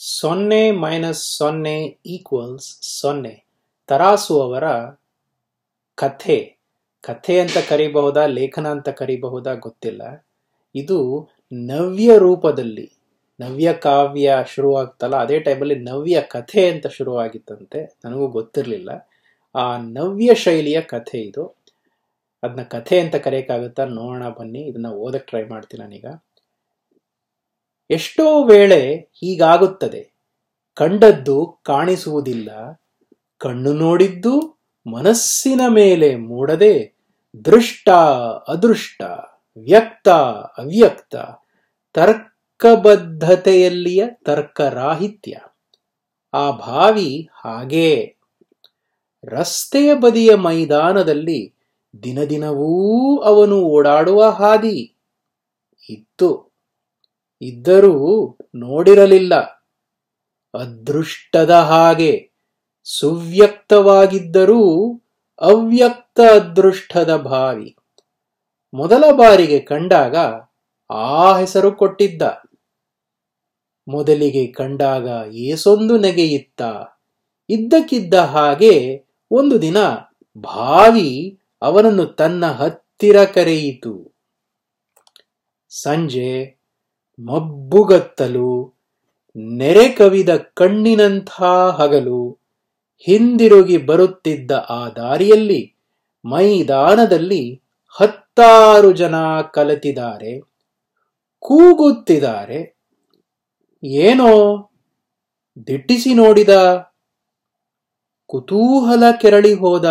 ಸೊನ್ನೆ ಮೈನಸ್ ಸೊನ್ನೆ ಈಕ್ವಲ್ಸ್ ಸೊನ್ನೆ. ತರಾಸು ಅವರ ಕಥೆ. ಕಥೆ ಅಂತ ಕರಿಬಹುದಾ, ಲೇಖನ ಅಂತ ಕರಿಬಹುದಾ ಗೊತ್ತಿಲ್ಲ. ಇದು ನವ್ಯ ರೂಪದಲ್ಲಿ, ನವ್ಯ ಕಾವ್ಯ ಶುರುವಾಗ್ತಲ್ಲ, ಅದೇ ಟೈಮಲ್ಲಿ ನವ್ಯ ಕಥೆ ಅಂತ ಶುರುವಾಗಿತ್ತಂತೆ. ನನಗೂ ಗೊತ್ತಿರಲಿಲ್ಲ. ಆ ನವ್ಯ ಶೈಲಿಯ ಕಥೆ ಇದು. ಅದನ್ನ ಕಥೆ ಅಂತ ಕರೆಯಕ್ಕಾಗುತ್ತಾ ನೋಡೋಣ ಬನ್ನಿ. ಇದನ್ನ ಓದಕ್ಕೆ ಟ್ರೈ ಮಾಡ್ತೀನಿ ನಾನೀಗ. ಎಷ್ಟೋ ವೇಳೆ ಹೀಗಾಗುತ್ತದೆ. ಕಂಡದ್ದು ಕಾಣಿಸುವುದಿಲ್ಲ. ಕಣ್ಣು ನೋಡಿದ್ದು ಮನಸ್ಸಿನ ಮೇಲೆ ಮೂಡದೆ ದೃಷ್ಟ, ಅದೃಷ್ಟ, ವ್ಯಕ್ತ, ಅವ್ಯಕ್ತ, ತರ್ಕಬದ್ಧತೆಯಲ್ಲಿಯ ತರ್ಕರಾಹಿತ್ಯ. ಆ ಭಾವಿ ಹಾಗೇ. ರಸ್ತೆಯ ಬದಿಯ ಮೈದಾನದಲ್ಲಿ ದಿನದಿನವೂ ಅವನು ಓಡಾಡುವ ಹಾದಿ. ಇತ್ತು. ಇದ್ದರೂ ನೋಡಿರಲಿಲ್ಲ. ಅದೃಷ್ಟದ ಹಾಗೆ ಸುವ್ಯಕ್ತವಾಗಿದ್ದರೂ ಅವ್ಯಕ್ತ ಅದೃಷ್ಟದ ಭಾವಿ. ಮೊದಲ ಬಾರಿಗೆ ಕಂಡಾಗ ಆ ಹೆಸರು ಕೊಟ್ಟಿದ್ದ. ಮೊದಲಿಗೆ ಕಂಡಾಗ ಏಸೊಂದು ನೆಗೆಯಿತ್ತ. ಇದ್ದಕ್ಕಿದ್ದ ಹಾಗೆ ಒಂದು ದಿನ ಭಾವಿ ಅವನನ್ನು ತನ್ನ ಹತ್ತಿರ ಕರೆಯಿತು. ಸಂಜೆ ಮಬ್ಬುಗತ್ತಲು, ನೆರೆ ಕವಿದ ಕಣ್ಣಿನಂಥ ಹಗಲು, ಹಿಂದಿರುಗಿ ಬರುತ್ತಿದ್ದ ಆ ದಾರಿಯಲ್ಲಿ, ಮೈದಾನದಲ್ಲಿ ಹತ್ತಾರು ಜನ ಕಲತಿದ್ದಾರೆ, ಕೂಗುತ್ತಿದ್ದಾರೆ. ಏನೋ ದಿಟ್ಟಿಸಿ ನೋಡಿದ, ಕುತೂಹಲ ಕೆರಳಿ ಹೋದ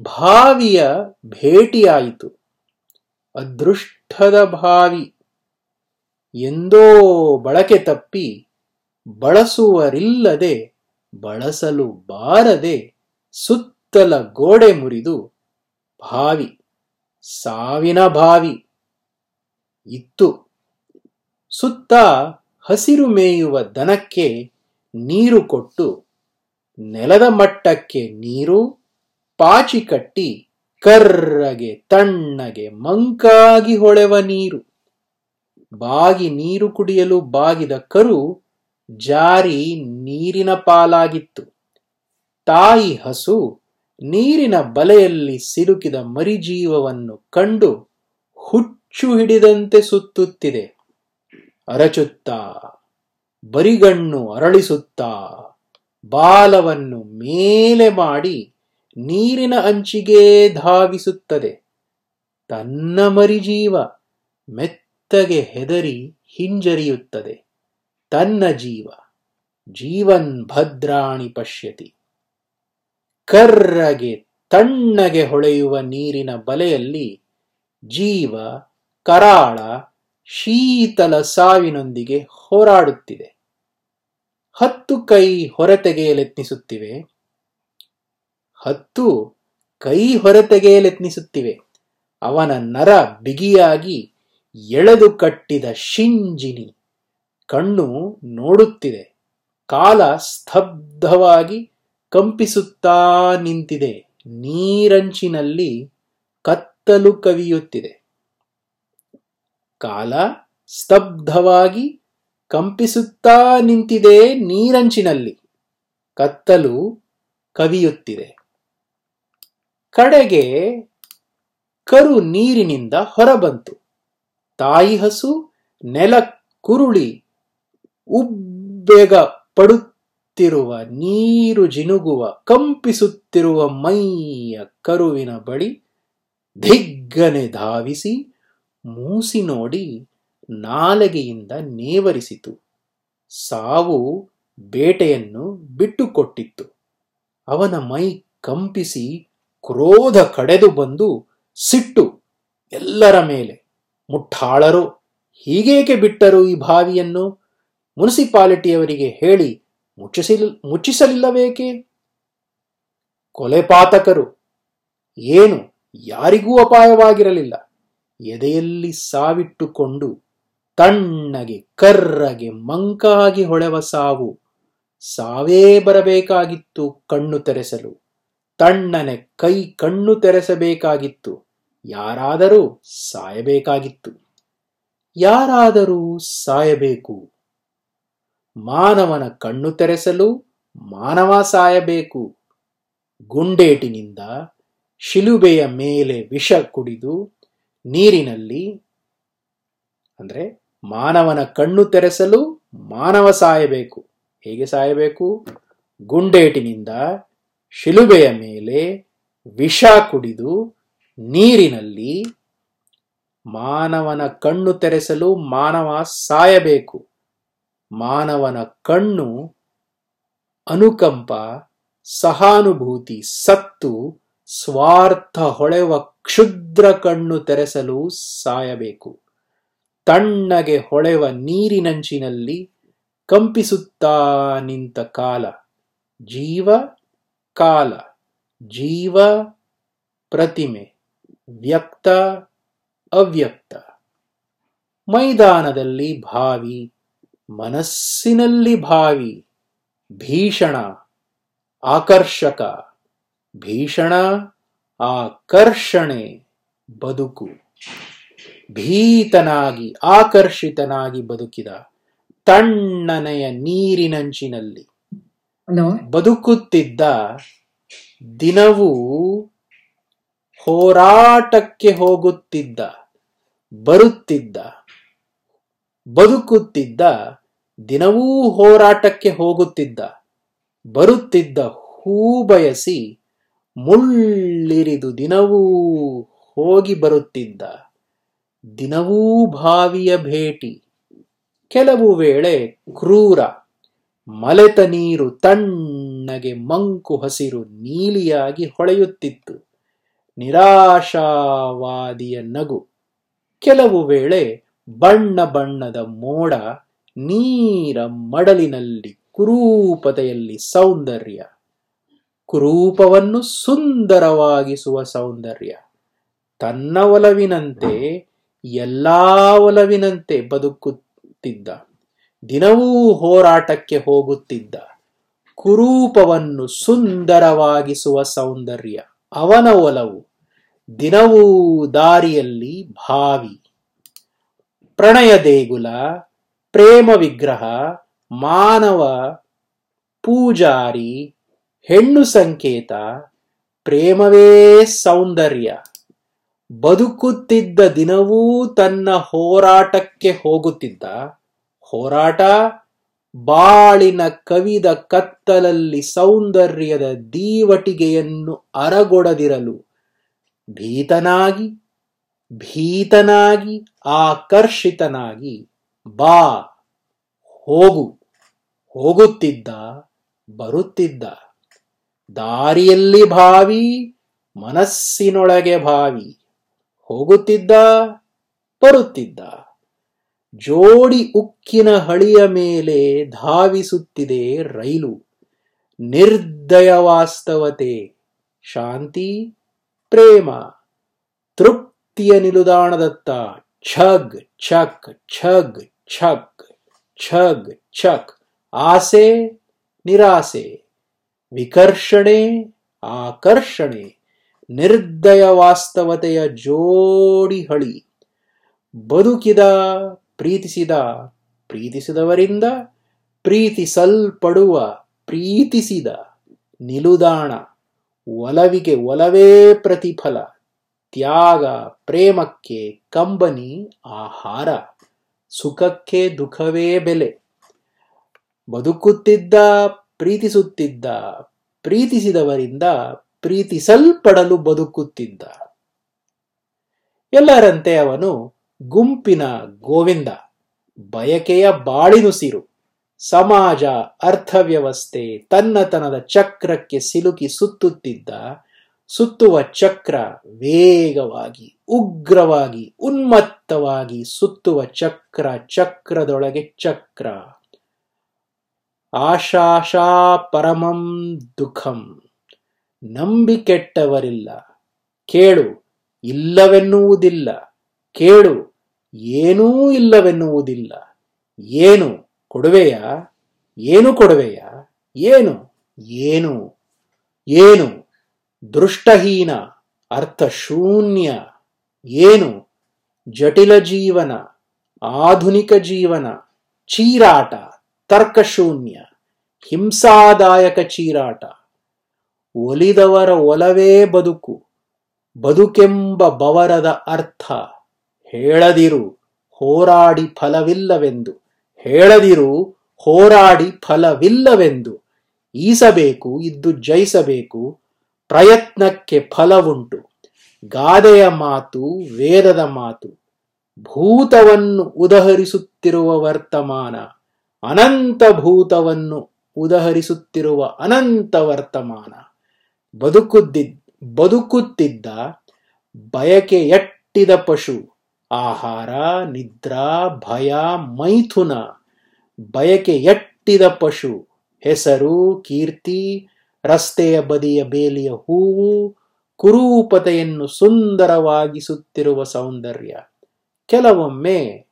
ಭಾವಿಯ ಭೇಟಿಯಾಯಿತು. ಅದೃಷ್ಟದ ಭಾವಿ. ಎಂದೋ ಬಳಕೆ ತಪ್ಪಿ ಬಳಸುವರಿಲ್ಲದೆ ಬಳಸಲು ಬಾರದೆ ಸುತ್ತಲ ಗೋಡೆ ಮುರಿದು ಭಾವಿ ಸಾವಿನ ಭಾವಿ ಇತ್ತು. ಸುತ್ತ ಹಸಿರು ಮೇಯುವ ದನಕ್ಕೆ ನೀರು ಕೊಟ್ಟು ನೆಲದ ಮಟ್ಟಕ್ಕೆ ನೀರು, ಪಾಚಿ ಕಟ್ಟಿ ಕರ್ರಗೆ ತಣ್ಣಗೆ ಮಂಕಾಗಿ ಹೊಳೆವ ನೀರು. ಬಾಗಿ ನೀರು ಕುಡಿಯಲು ಬಾಗಿದ ಕರು ಜಾರಿ ನೀರಿನ ಪಾಲಾಗಿತ್ತು. ತಾಯಿ ಹಸು ನೀರಿನ ಬಲೆಯಲ್ಲಿ ಸಿಲುಕಿದ ಮರಿಜೀವವನ್ನು ಕಂಡು ಹುಚ್ಚು ಹಿಡಿದಂತೆ ಸುತ್ತುತ್ತಿದೆ. ಅರಚುತ್ತಾ, ಬರಿಗಣ್ಣು ಅರಳಿಸುತ್ತಾ, ಬಾಲವನ್ನು ಮೇಲೆ ಮಾಡಿ ನೀರಿನ ಅಂಚಿಗೆ ಧಾವಿಸುತ್ತದೆ. ತನ್ನ ಮರಿಜೀವ ಮೆತ್ತಗೆ ಹೆದರಿ ಹಿಂಜರಿಯುತ್ತದೆ. ತನ್ನ ಜೀವ, ಜೀವನ್ ಭದ್ರಾಣಿ ಪಶ್ಯತಿ. ಕರ್ರಗೆ ತಣ್ಣಗೆ ಹೊಳೆಯುವ ನೀರಿನ ಬಲೆಯಲ್ಲಿ ಜೀವ, ಕರಾಳ, ಶೀತಲ ಸಾವಿನೊಂದಿಗೆ ಹೋರಾಡುತ್ತಿದೆ. ಹತ್ತು ಕೈ ಹೊರತೆಗೆಯಲೆತ್ನಿಸುತ್ತಿವೆ. ಹತ್ತು ಕೈ ಹೊರತೆಗೆಯಲೆತ್ನಿಸುತ್ತಿವೆ. ಅವನ ನರ ಬಿಗಿಯಾಗಿ ಎಳೆದು ಕಟ್ಟಿದ ಶಿಂಜಿನಿ ಕಣ್ಣು ನೋಡುತ್ತಿದೆ, ಕಾಲ ಸ್ತಬ್ಧವಾಗಿ ಕಂಪಿಸುತ್ತಾ ನಿಂತಿದೆ, ನೀರಂಚಿನಲ್ಲಿ ಕತ್ತಲು ಕವಿಯುತ್ತಿದೆ. ಕಾಲ ಸ್ತಬ್ಧವಾಗಿ ಕಂಪಿಸುತ್ತಾ ನಿಂತಿದೆ ನೀರಂಚಿನಲ್ಲಿ ಕತ್ತಲು ಕವಿಯುತ್ತಿದೆ. ಕಡೆಗೆ ಕರು ನೀರಿನಿಂದ ಹೊರಬಂತು. ತಾಯಿ ಹಸು ನೆಲ ಕುರುಳಿ ಉಬ್ಬೇಗ ಪಡುತ್ತಿರುವ ನೀರು ಜಿನುಗುವ ಕಂಪಿಸುತ್ತಿರುವ ಮೈಯ ಕರುವಿನ ಬಳಿ ದಿಗ್ಗನೆ ಧಾವಿಸಿ ಮೂಸಿ ನೋಡಿ ನಾಲಗೆಯಿಂದ ನೇವರಿಸಿತು. ಸಾವು ಬೇಟೆಯನ್ನು ಬಿಟ್ಟುಕೊಟ್ಟಿತ್ತು. ಅವನ ಮೈ ಕಂಪಿಸಿ ಕ್ರೋಧ ಕಡೆದು ಬಂದು ಸಿಟ್ಟು ಎಲ್ಲರ ಮೇಲೆ. ಮುಠಾಳರು ಹೀಗೇಕೆ ಬಿಟ್ಟರು ಈ ಬಾವಿಯನ್ನು ಮುನ್ಸಿಪಾಲಿಟಿಯವರಿಗೆ ಹೇಳಿ ಮುಚ್ಚಿಸಿಲ್ ಮುಚ್ಚಿಸಲಿಲ್ಲಬೇಕೆ ಕೊಲೆಪಾತಕರು ಏನು ಯಾರಿಗೂ ಅಪಾಯವಾಗಿರಲಿಲ್ಲ. ಎದೆಯಲ್ಲಿ ಸಾವಿಟ್ಟುಕೊಂಡು ತಣ್ಣಗೆ ಕರ್ರಗೆ ಮಂಕಾಗಿ ಹೊಳೆವ ಸಾವು ಸಾವೇ ಬರಬೇಕಾಗಿತ್ತು ಕಣ್ಣು ತೆರೆಸಲು. ತಣ್ಣನೆ ಕೈ ಕಣ್ಣು ತೆರೆಸಬೇಕಾಗಿತ್ತು. ಯಾರಾದರೂ ಸಾಯಬೇಕಾಗಿತ್ತು. ಯಾರಾದರೂ ಸಾಯಬೇಕು. ಮಾನವನ ಕಣ್ಣು ತೆರೆಸಲು ಮಾನವ ಸಾಯಬೇಕು. ಗುಂಡೇಟಿನಿಂದ ಶಿಲುಬೆಯ ಮೇಲೆ ವಿಷ ಕುಡಿದು ನೀರಿನಲ್ಲಿ, ಅಂದ್ರೆ ಮಾನವನ ಕಣ್ಣು ತೆರೆಸಲು ಮಾನವ ಸಾಯಬೇಕು. ಹೇಗೆ ಸಾಯಬೇಕು? ಗುಂಡೇಟಿನಿಂದ ಶಿಲುಬೆಯ ಮೇಲೆ ವಿಷ ಕುಡಿದು ನೀರಿನಲ್ಲಿ ಮಾನವನ ಕಣ್ಣು ತೆರೆಸಲು ಮಾನವ ಸಾಯಬೇಕು. ಮಾನವನ ಕಣ್ಣು ಅನುಕಂಪ, ಸಹಾನುಭೂತಿ, ಸತ್ತು, ಸ್ವಾರ್ಥ ಹೊಳೆವ ಕ್ಷುದ್ರ ಕಣ್ಣು ತೆರೆಸಲು ಸಾಯಬೇಕು. ತಣ್ಣಗೆ ಹೊಳೆವ ನೀರಿನಂಚಿನಲ್ಲಿ ಕಂಪಿಸುತ್ತಾ ನಿಂತ ಕಾಲ, ಜೀವ ಕಾಲ, ಜೀವ ಪ್ರತಿಮೆ. ವ್ಯಕ್ತ ಅವ್ಯಕ್ತ. ಮೈದಾನದಲ್ಲಿ ಭಾವಿ ಮನಸ್ಸಿನಲ್ಲಿ ಭಾವಿ ಭೀಷಣ ಆಕರ್ಷಕ ಭೀಷಣ ಆಕರ್ಷಣೆ ಬದುಕು. ಭೀತನಾಗಿ ಆಕರ್ಷಿತನಾಗಿ ಬದುಕಿದ ತಣ್ಣನೆಯ ನೀರಿನಂಚಿನಲ್ಲಿ ಬದುಕುತ್ತಿದ್ದ ದಿನವೂ ಹೋರಾಟಕ್ಕೆ ಹೋಗುತ್ತಿದ್ದ, ಬರುತ್ತಿದ್ದ, ಬದುಕುತ್ತಿದ್ದ, ದಿನವೂ ಹೋರಾಟಕ್ಕೆ ಹೋಗುತ್ತಿದ್ದ, ಬರುತ್ತಿದ್ದ ಹೂ ಬಯಸಿ ಮುಳ್ಳಿರಿದು ದಿನವೂ ಹೋಗಿ ಬರುತ್ತಿದ್ದ, ದಿನವೂ ಭಾವಿಯ ಭೇಟಿ, ಕೆಲವು ವೇಳೆ ಕ್ರೂರ, ಮಲೆತ ನೀರು ತಣ್ಣಗೆ ಮಂಕು ಹಸಿರು ನೀಲಿಯಾಗಿ ಹೊಳೆಯುತ್ತಿತ್ತು. ನಿರಾಶಾವಾದಿಯ ನಗು. ಕೆಲವು ವೇಳೆ ಬಣ್ಣ ಬಣ್ಣದ ಮೋಡ ನೀರ ಮಡಲಿನಲ್ಲಿ ಕುರೂಪತೆಯಲ್ಲಿ ಸೌಂದರ್ಯ. ಕುರೂಪವನ್ನು ಸುಂದರವಾಗಿಸುವ ಸೌಂದರ್ಯ. ತನ್ನ ಒಲವಿನಂತೆ, ಎಲ್ಲಾ ಒಲವಿನಂತೆ ಬದುಕುತ್ತಿದ್ದ. ದಿನವೂ ಹೋರಾಟಕ್ಕೆ ಹೋಗುತ್ತಿದ್ದ. ಕುರೂಪವನ್ನು ಸುಂದರವಾಗಿಸುವ ಸೌಂದರ್ಯ. ಅವನ ಒಲವು ದಿನವೂ ದಾರಿಯಲ್ಲಿ ಭಾವಿ. ಪ್ರಣಯ ದೇಗುಲ, ಪ್ರೇಮ ವಿಗ್ರಹ, ಮಾನವ, ಪೂಜಾರಿ, ಹೆಣ್ಣು ಸಂಕೇತ, ಪ್ರೇಮವೇ ಸೌಂದರ್ಯ. ಬದುಕುತ್ತಿದ್ದ ದಿನವೂ ತನ್ನ ಹೋರಾಟಕ್ಕೆ ಹೋಗುತ್ತಿದ್ದ. ಹೋರಾಟ ಬಾಳಿನ ಕವಿದ ಕತ್ತಲಲ್ಲಿ ಸೌಂದರ್ಯದ ದೀವಟಿಗೆಯನ್ನು ಅರಗೊಡದಿರಲು ಭೀತನಾಗಿ ಭೀತನಾಗಿ, ಆಕರ್ಷಿತನಾಗಿ ಬಾ, ಹೋಗು, ಹೋಗುತ್ತಿದ್ದ, ಬರುತ್ತಿದ್ದ. ದಾರಿಯಲ್ಲಿ ಭಾವಿ, ಮನಸ್ಸಿನೊಳಗೆ ಭಾವಿ, ಹೋಗುತ್ತಿದ್ದ, ಬರುತ್ತಿದ್ದ. ಜೋಡಿ ಉಕ್ಕಿನ ಹಳಿಯ ಮೇಲೆ ಧಾವಿಸುತ್ತಿದೆ ರೈಲು. ನಿರ್ದಯ ವಾಸ್ತವತೆ, ಶಾಂತಿ, ಪ್ರೇಮ. ತೃಪ್ತಿಯ ನಿಲುದಾಣದತ್ತ ಛಗ್, ಛಕ್ ಛಗ್ ಛಕ್ ಛಗ್, ಛಕ್. ಆಸೆ, ನಿರಾಸೆ. ವಿಕರ್ಷಣೆ, ಆಕರ್ಷಣೆ. ನಿರ್ದಯ ವಾಸ್ತವತೆಯ ಜೋಡಿ ಹಳಿ. ಬದುಕಿದ ಪ್ರೀತಿಸಿದ, ಪ್ರೀತಿಸಿದವರಿಂದ ಪ್ರೀತಿಸಲ್ಪಡುವ, ಪ್ರೀತಿಸಿದ ನಿಲುದಾಣ, ಒಲವಿಗೆ ಒಲವೇ ಪ್ರತಿಫಲ, ತ್ಯಾಗ ಪ್ರೇಮಕ್ಕೆ ಕಂಬನಿ ಆಹಾರ, ಸುಖಕ್ಕೆ ದುಃಖವೇ ಬೆಲೆ. ಬದುಕುತ್ತಿದ್ದ, ಪ್ರೀತಿಸುತ್ತಿದ್ದ, ಪ್ರೀತಿಸಿದವರಿಂದ ಪ್ರೀತಿಸಲ್ಪಡಲು ಬದುಕುತ್ತಿದ್ದ. ಎಲ್ಲರಂತೆ ಅವನು ಗುಂಪಿನ ಗೋವಿಂದ, ಬಯಕೆಯ ಬಾಳಿನುಸಿರು ಸಮಾಜ ಅರ್ಥವ್ಯವಸ್ಥೆ ತನ್ನತನದ ಚಕ್ರಕ್ಕೆ ಸಿಲುಕಿ ಸುತ್ತುತ್ತಿದ್ದ, ಸುತ್ತುವ ಚಕ್ರ ವೇಗವಾಗಿ, ಉಗ್ರವಾಗಿ, ಉನ್ಮತ್ತವಾಗಿ ಸುತ್ತುವ ಚಕ್ರ, ಚಕ್ರದೊಳಗೆ ಚಕ್ರ. ಆಶಾಶಾ ಪರಮಂ ದುಃಖಂ. ನಂಬಿಕೆಟ್ಟವರಿಲ್ಲ. ಕೇಳು, ಇಲ್ಲವೆನ್ನುವುದಿಲ್ಲ. ಕೇಳು ಏನೂ ಇಲ್ಲವೆನ್ನುವುದಿಲ್ಲ. ಏನು ಕೊಡುವೆಯ? ಏನು ಕೊಡುವೆಯ? ಏನು? ಏನು? ಏನು? ದೃಷ್ಟಹೀನ, ಅರ್ಥಶೂನ್ಯ. ಏನು? ಜಟಿಲ ಜೀವನ, ಆಧುನಿಕ ಜೀವನ, ಚೀರಾಟ, ತರ್ಕಶೂನ್ಯ, ಹಿಂಸಾದಾಯಕ ಚೀರಾಟ. ಒಲಿದವರ ಒಲವೇ ಬದುಕು, ಬದುಕೆಂಬ ಬವರದ ಅರ್ಥ. ಹೇಳದಿರು, ಹೋರಾಡಿ ಫಲವಿಲ್ಲವೆಂದು. ಹೇಳದಿರು, ಹೋರಾಡಿ ಫಲವಿಲ್ಲವೆಂದು. ಈಸಬೇಕು, ಇದ್ದು ಜಯಿಸಬೇಕು, ಪ್ರಯತ್ನಕ್ಕೆ ಫಲವುಂಟು. ಗಾದೆಯ ಮಾತು, ವೇದದ ಮಾತು, ಭೂತವನ್ನು ಉದಹರಿಸುತ್ತಿರುವ ವರ್ತಮಾನ, ಅನಂತ ಭೂತವನ್ನು ಉದಹರಿಸುತ್ತಿರುವ ಅನಂತ ವರ್ತಮಾನ. ಬದುಕುದ್ದಿ ಬದುಕುತ್ತಿದ್ದ ಬಯಕೆಯಟ್ಟಿದ ಪಶು ಆಹಾರ, ನಿದ್ರಾ, ಭಯ, ಮೈಥುನ, ಬಯಕೆ ಎಟ್ಟಿದ ಪಶು, ಹೆಸರು, ಕೀರ್ತಿ, ರಸ್ತೆಯ ಬದಿಯ ಬೇಲಿಯ ಹೂವು, ಕುರೂಪತೆಯನ್ನು ಸುಂದರವಾಗಿಸುತ್ತಿರುವ ಸೌಂದರ್ಯ. ಕೆಲವೊಮ್ಮೆ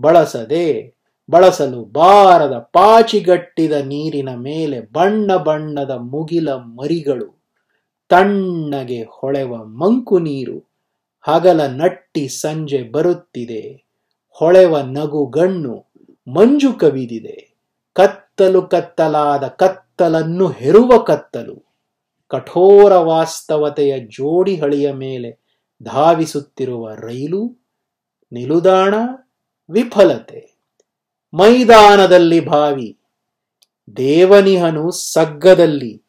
ಬಳಸದೆ, ಬಳಸಲು ಬಾರದ ಪಾಚಿಗಟ್ಟಿದ ನೀರಿನ ಮೇಲೆ ಬಣ್ಣ ಬಣ್ಣದ ಮುಗಿಲ ಮರಿಗಳು, ತಣ್ಣಗೆ ಹೊಳೆವ ಮಂಕು ನೀರು ಹಗಲ ನಟ್ಟಿ ಸಂಜೆ ಬರುತ್ತಿದೆ. ಹೊಳೆವ ನಗು ಗಣ್ಣು ಮಂಜು ಕವಿದಿದೆ. ಕತ್ತಲು ಕತ್ತಲಾದ ಕತ್ತಲನ್ನು ಹೆರುವ ಕತ್ತಲು. ಕಠೋರ ವಾಸ್ತವತೆಯ ಜೋಡಿ ಹಳಿಯ ಮೇಲೆ ಧಾವಿಸುತ್ತಿರುವ ರೈಲು, ನಿಲುದಾಣ, ವಿಫಲತೆ. ಮೈದಾನದಲ್ಲಿ ಭಾವಿ ದೇವನಿಹನು ಸಗ್ಗದಲ್ಲಿ,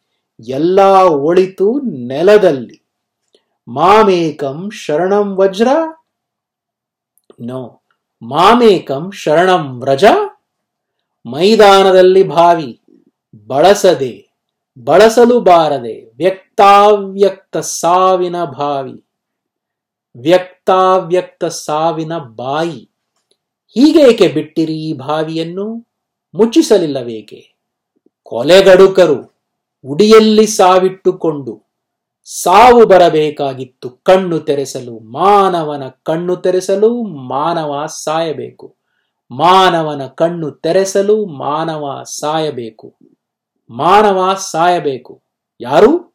ಎಲ್ಲ ಒಳಿತು ನೆಲದಲ್ಲಿ. ಮಾಮೇಕಂ ಶರಣಂ ವಜ್ರ? ನೋ ಮಾಮೇಕಂ ಶರಣಂ ವ್ರಜ? ಮೈದಾನದಲ್ಲಿ ಭಾವಿ, ಬಳಸದೆ, ಬಳಸಲು ಬಾರದೆ, ವ್ಯಕ್ತಾವ್ಯಕ್ತ ಸಾವಿನ ಭಾವಿ, ವ್ಯಕ್ತಾವ್ಯಕ್ತ ಸಾವಿನ ಬಾಯಿ. ಹೀಗೇಕೆ ಬಿಟ್ಟಿರಿ ಈ ಭಾವಿಯನ್ನು? ಮುಚ್ಚಿಸಲಿಲ್ಲವೇಕೆ? ಕೊಲೆಗಡುಕರು, ಉಡಿಯಲ್ಲಿ ಸಾವಿಟ್ಟುಕೊಂಡು ಸಾವು ಬರಬೇಕಾಗಿತ್ತು. ಕಣ್ಣು ತೆರೆಸಲು, ಮಾನವನ ಕಣ್ಣು ತೆರೆಸಲು ಮಾನವ ಸಾಯಬೇಕು. ಮಾನವನ ಕಣ್ಣು ತೆರೆಸಲು ಮಾನವ ಸಾಯಬೇಕು. ಮಾನವ ಸಾಯಬೇಕು. ಯಾರು?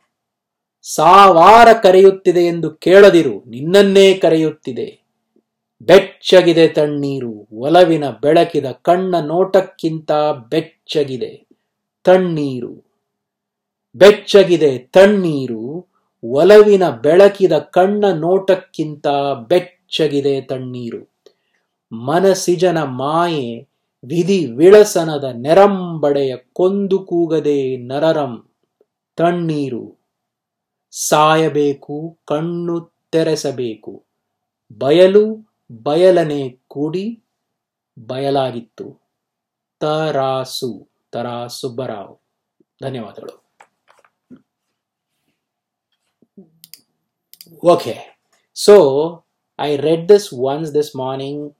ಸಾವಾರ ಕರೆಯುತ್ತಿದೆ ಎಂದು ಕೇಳದಿರು, ನಿನ್ನನ್ನೇ ಕರೆಯುತ್ತಿದೆ. ಬೆಚ್ಚಗಿದೆ ತಣ್ಣೀರು, ಒಲವಿನ ಬೆಳಕಿದ ಕಣ್ಣ ನೋಟಕ್ಕಿಂತ ಬೆಚ್ಚಗಿದೆ ತಣ್ಣೀರು. ಬೆಚ್ಚಗಿದೆ ತಣ್ಣೀರು. ಒಲವಿನ ಬೆಳಕಿದ ಕಣ್ಣ ನೋಟಕ್ಕಿಂತ ಬೆಚ್ಚಗಿದೆ ತಣ್ಣೀರು. ಮನಸಿಜನ ಮಾಯೆ, ವಿಧಿ ವಿಳಸನದ ನೆರಂಬಡೆಯ ಕೊಂದು ಕೂಗದೆ ನರರಂ ತಣ್ಣೀರು. ಸಾಯಬೇಕು, ಕಣ್ಣು ತೆರೆಸಬೇಕು. ಬಯಲು ಬಯಲನೆ ಕೂಡಿ ಬಯಲಾಗಿತ್ತು. ತರಾಸು ತರಾ ಸುಬ್ಬರಾವ್ ಧನ್ಯವಾದಗಳು. Okay, so I read this once this morning